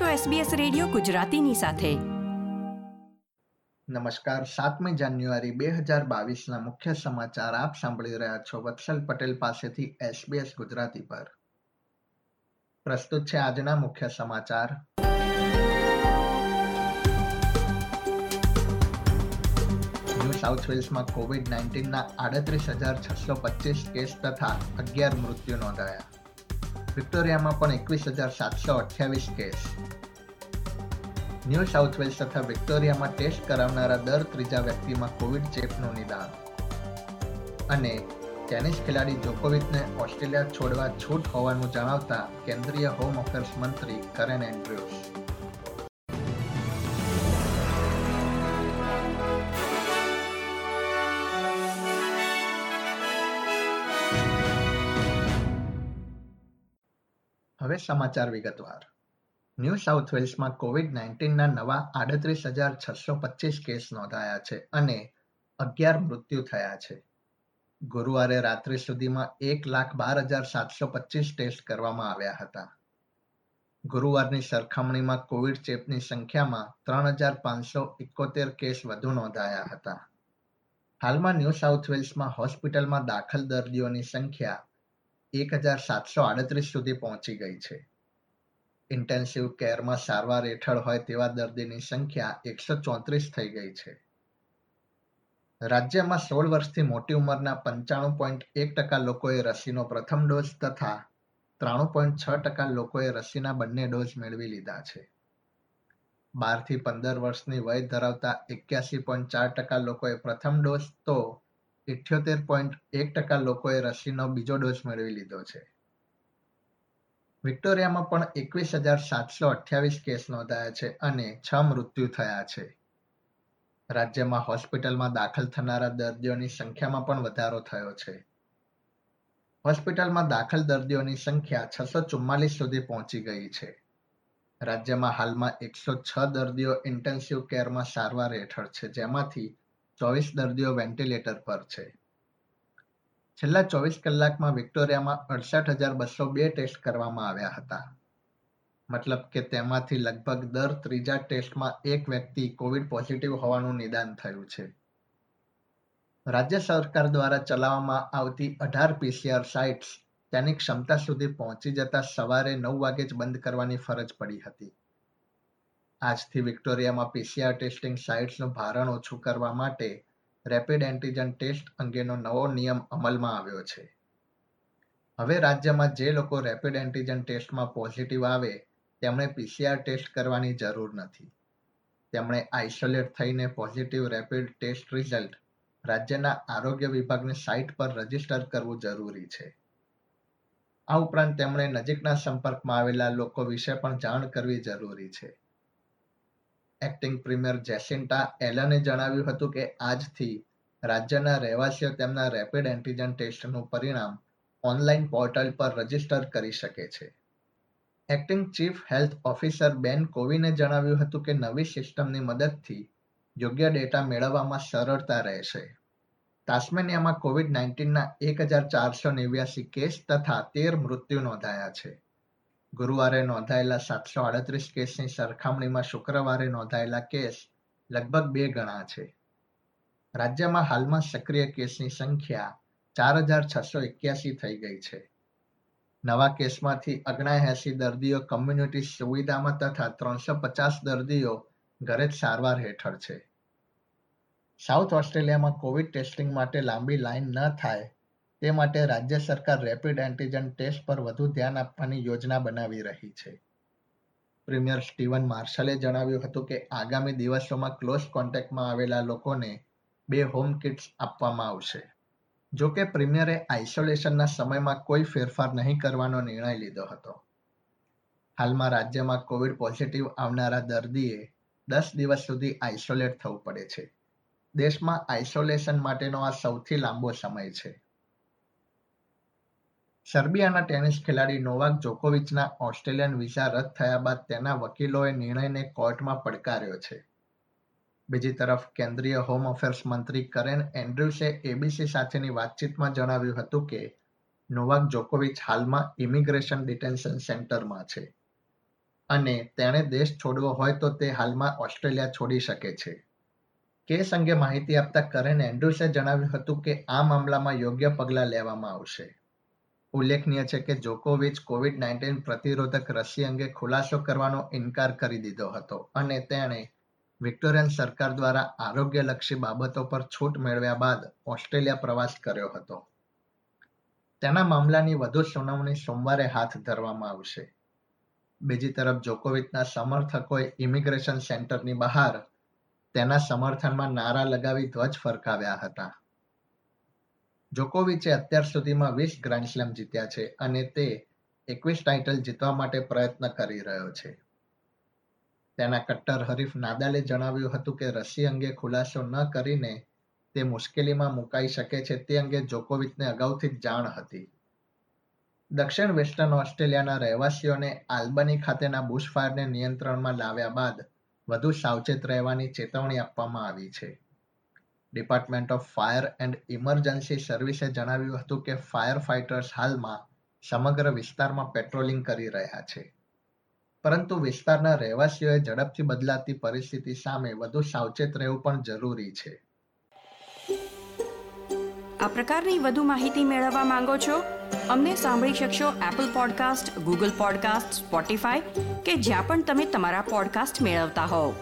છો SBS radio ગુજરાતીની સાથે. નમસ્કાર, સાતમી જાન્યુઆરી બે હજાર બાવીસના મુખ્ય સમાચાર આપ સાંભળી રહ્યા છો વત્સલ પટેલ પાસેથી SBS ગુજરાતી પર. પ્રસ્તુત છે આજના મુખ્ય સમાચાર. ન્યૂ સાઉથ વેલ્સમાં કોવિડ નાઇન્ટીનના આડત્રીસ હજાર છસો પચીસ કેસ તથા અગિયાર મૃત્યુ નોંધાયા. વિક્ટોરિયામાં પણ એકવીસ હજાર સાતસો અઠ્યાવીસ કેસ. ન્યૂ સાઉથ વેલ્સ તથા વિક્ટોરિયામાં ટેસ્ટ કરાવનારા દર ત્રીજા વ્યક્તિમાં કોવિડ ચેપનું નિદાન. અને ટેનિસ ખેલાડી જોકોવિચને ઓસ્ટ્રેલિયા છોડવા છૂટ હોવાનું જણાવતા કેન્દ્રીય હોમ અફેર્સ મંત્રી કરેન એન્ડ્રુઝ હવે સમાચાર વિગતવાર. ન્યૂ સાઉથ વેલ્સમાં કોવિડ નાઇન્ટીનના નવા આડત્રીસ હજાર છસો પચીસ કેસ નોંધાયા છે અને અગિયાર મૃત્યુ થયા છે. ગુરુવારે રાત્રિ સુધીમાં એક લાખ બાર હજાર સાતસો પચીસ ટેસ્ટ કરવામાં આવ્યા હતા. ગુરુવારની સરખામણીમાં કોવિડ ચેપની સંખ્યામાં ત્રણ હજાર પાંચસો એકોતેર કેસ વધુ નોંધાયા હતા. હાલમાં ન્યૂ સાઉથ વેલ્સમાં હોસ્પિટલમાં દાખલ દર્દીઓની સંખ્યા એક હજાર સાતસો આડત્રીસ સુધી પહોંચી ગઈ છે. ઇન્ટેન્સિવ કેરમાં સારવાર હેઠળ હોય તેવા દર્દીની સંખ્યા એકસો ચોત્રીસ થઈ ગઈ છે. રાજ્યમાં સોળ વર્ષથી મોટી ઉંમરના પંચાણું પોઈન્ટ એક ટકા લોકોએ રસીનો પ્રથમ ડોઝ તથા ત્રાણું પોઈન્ટ છ ટકા લોકોએ રસીના બંને ડોઝ મેળવી લીધા છે. બારથી પંદર વર્ષની વય ધરાવતા એક્યાસી પોઈન્ટ ચાર ટકા લોકોએ પ્રથમ ડોઝ તો ઇઠ્યોતેર પોઈન્ટ એક ટકા લોકોએ રસીનો બીજો ડોઝ મેળવી લીધો છે. વિક્ટોરિયામાં પણ એકવીસ હજાર સાતસો અઠ્યાવીસ કેસ નોંધાયા છે અને છ મૃત્યુ થયા છે. રાજ્યમાં હોસ્પિટલમાં દાખલ થનારા દર્દીઓની સંખ્યામાં પણ વધારો થયો છે. હોસ્પિટલમાં દાખલ દર્દીઓની સંખ્યા છસો ચુમ્માલીસ સુધી પહોંચી ગઈ છે. રાજ્યમાં હાલમાં એકસો છ દર્દીઓ ઇન્ટેન્સિવ કેરમાં સારવાર હેઠળ છે, જેમાંથી ચોવીસ દર્દીઓ વેન્ટિલેટર પર છે. છેલ્લા ચોવીસ કલાકમાં વિક્ટોરિયામાં અડસઠ હજાર બસો બે ટેસ્ટ કરવામાં આવ્યા હતા. મતલબ કે તેમાંથી લગભગ દર ત્રીજા ટેસ્ટમાં એક વ્યક્તિ કોવિડ પોઝિટિવ હોવાનું નિદાન થયું છે. રાજ્ય સરકાર દ્વારા ચલાવવામાં આવતી અઢાર પીસીઆર સાઇટ્સ તેની ક્ષમતા સુધી પહોંચી જતા સવારે નવ વાગે જ બંધ કરવાની ફરજ પડી હતી. આજથી વિક્ટોરિયામાં પીસીઆર ટેસ્ટિંગ સાઇટ્સનું ભારણ ઓછું કરવા માટે રેપિડ એન્ટીજન ટેસ્ટ અંગેનો નવો નિયમ અમલમાં આવ્યો છે. હવે રાજ્યમાં જે લોકો રેપિડ એન્ટીજન ટેસ્ટમાં પોઝિટિવ આવે, તેમણે પીસીઆર ટેસ્ટ કરવાની જરૂર નથી. તેમણે આઇસોલેટ થઈને પોઝિટિવ રેપિડ ટેસ્ટ રિઝલ્ટ રાજ્યના આરોગ્ય વિભાગની સાઇટ પર રજિસ્ટર કરવું જરૂરી છે. આ ઉપરાંત તેમણે નજીકના સંપર્કમાં આવેલા લોકો વિશે પણ જાણ કરવી જરૂરી છે. એક્ટિંગ પ્રીમિયર જેસિન્ટા એલને જણાવ્યું હતું કે આજથી રાજ્યના રહેવાસીઓ તેમના રેપિડ એન્ટીજન ટેસ્ટનું પરિણામ ઓનલાઈન પોર્ટલ પર રજિસ્ટર કરી શકે છે. એક્ટિંગ ચીફ હેલ્થ ઓફિસર બેન કોવિને જણાવ્યું હતું કે નવી સિસ્ટમની મદદથી યોગ્ય ડેટા મેળવવામાં સરળતા રહેશે. તાસ્મેનિયામાં કોવિડ નાઇન્ટીનના એક હજાર ચારસો નેવ્યાસી કેસ તથા તેર મૃત્યુ નોંધાયા છે. ગુરુવારે નોંધાયેલા સાતસો આડત્રીસ કેસની સરખામણીમાં શુક્રવારે નોંધાયેલા કેસ લગભગ બે ગણા છે. રાજ્યમાં હાલમાં સક્રિય કેસની સંખ્યા ચાર હજાર છસો એક્યાસી થઈ ગઈ છે. નવા કેસમાંથી ઓગણએંસી દર્દીઓ કમ્યુનિટી સુવિધામાં તથા ત્રણસો પચાસ દર્દીઓ ઘરે જ સારવાર હેઠળ છે. સાઉથ ઓસ્ટ્રેલિયામાં કોવિડ ટેસ્ટિંગ માટે લાંબી લાઇન ન થાય તે માટે રાજ્ય સરકાર રેપિડ એન્ટીજન ટેસ્ટ પર વધુ ધ્યાન આપવાની યોજના બનાવી રહી છે. પ્રીમિયર સ્ટીવન માર્શલે જણાવ્યું હતું કે આગામી દિવસોમાં ક્લોઝ કોન્ટેક્ટમાં આવેલા લોકોને બે હોમ કિટ્સ આપવામાં આવશે. જો કે પ્રીમિયરે આઇસોલેશનના સમયમાં કોઈ ફેરફાર નહીં કરવાનો નિર્ણય લીધો હતો. હાલમાં રાજ્યમાં કોવિડ પોઝિટિવ આવનારા દર્દીએ દસ દિવસ સુધી આઇસોલેટ થવું પડે છે. દેશમાં આઇસોલેશન માટેનો આ સૌથી લાંબો સમય છે. સર્બિયાના ટેનિસ ખેલાડી નોવાક જોકોવિચના ઓસ્ટ્રેલિયન વિઝા રદ થયા બાદ તેના વકીલોએ નિર્ણયને કોર્ટમાં પડકાર્યો છે. બીજી તરફ, કેન્દ્રીય હોમ અફેર્સ મંત્રી કરેન એન્ડ્રુસે એબીસી સાથેની વાતચીતમાં જણાવ્યું હતું કે, નોવાક જોકોવિચ હાલમાં ઇમિગ્રેશન ડિટેન્શન સેન્ટરમાં છે અને તેણે દેશ છોડવો હોય તો તે હાલમાં ઓસ્ટ્રેલિયા છોડી શકે છે. કેસ અંગે માહિતી આપતા કરેન એન્ડ્રુસે જણાવ્યું હતું કે, આ મામલામાં યોગ્ય પગલાં લેવામાં આવશે. ઉલ્લેખનીય છે કે જોકોવિચ કોવિડ નાઇન્ટીન પ્રતિરોધક રસી અંગે ખુલાસો કરવાનો ઇનકાર કરી દીધો હતો અને તેણે વિક્ટોરિયન સરકાર દ્વારા આરોગ્યલક્ષી બાબતો પર છૂટ મેળવ્યા બાદ ઓસ્ટ્રેલિયા પ્રવાસ કર્યો હતો. તેના મામલાની વધુ સુનાવણી સોમવારે હાથ ધરવામાં આવશે. બીજી તરફ જોકોવિચના સમર્થકોએ ઇમિગ્રેશન સેન્ટરની બહાર તેના સમર્થનમાં નારા લગાવી ધ્વજ ફરકાવ્યા હતા. જોકોવિચે અત્યાર સુધીમાં વીસ ગ્રાન્ડ સ્લેમ જીત્યા છે અને તે એકવીસ ટાઇટલ જીતવા માટે પ્રયત્ન કરી રહ્યો છે. તેના કટ્ટર હરીફ નાદાલે જણાવ્યું હતું કે રસી અંગે ખુલાસો ન કરીને તે મુશ્કેલીમાં મુકાઈ શકે છે તે અંગે જોકોવિચને અગાઉથી જ જાણ હતી. દક્ષિણ વેસ્ટર્ન ઓસ્ટ્રેલિયાના રહેવાસીઓને આલ્બની ખાતેના બુશફાયરને નિયંત્રણમાં લાવ્યા બાદ વધુ સાવચેત રહેવાની ચેતવણી આપવામાં આવી છે. Department of fire and emergency સર્વિસે જણાવ્યું હતું કે ફાયર ફાઇટર્સ હાલમાં સમગ્ર વિસ્તારમાં પેટ્રોલિંગ કરી રહ્યા છે. પરંતુ વિસ્તારના રહેવાસીઓએ ઝડપથી બદલાતી પરિસ્થિતિ સામે વધુ સાવચેત રહેવું પણ જરૂરી છે. આ પ્રકારની વધુ માહિતી મેળવવા માંગો છો? અમને સાંભળી શકશો Apple podcast Google podcast Spotify કે જ્યાં પણ તમે તમારા પોડકાસ્ટ મેળવતા હોવ.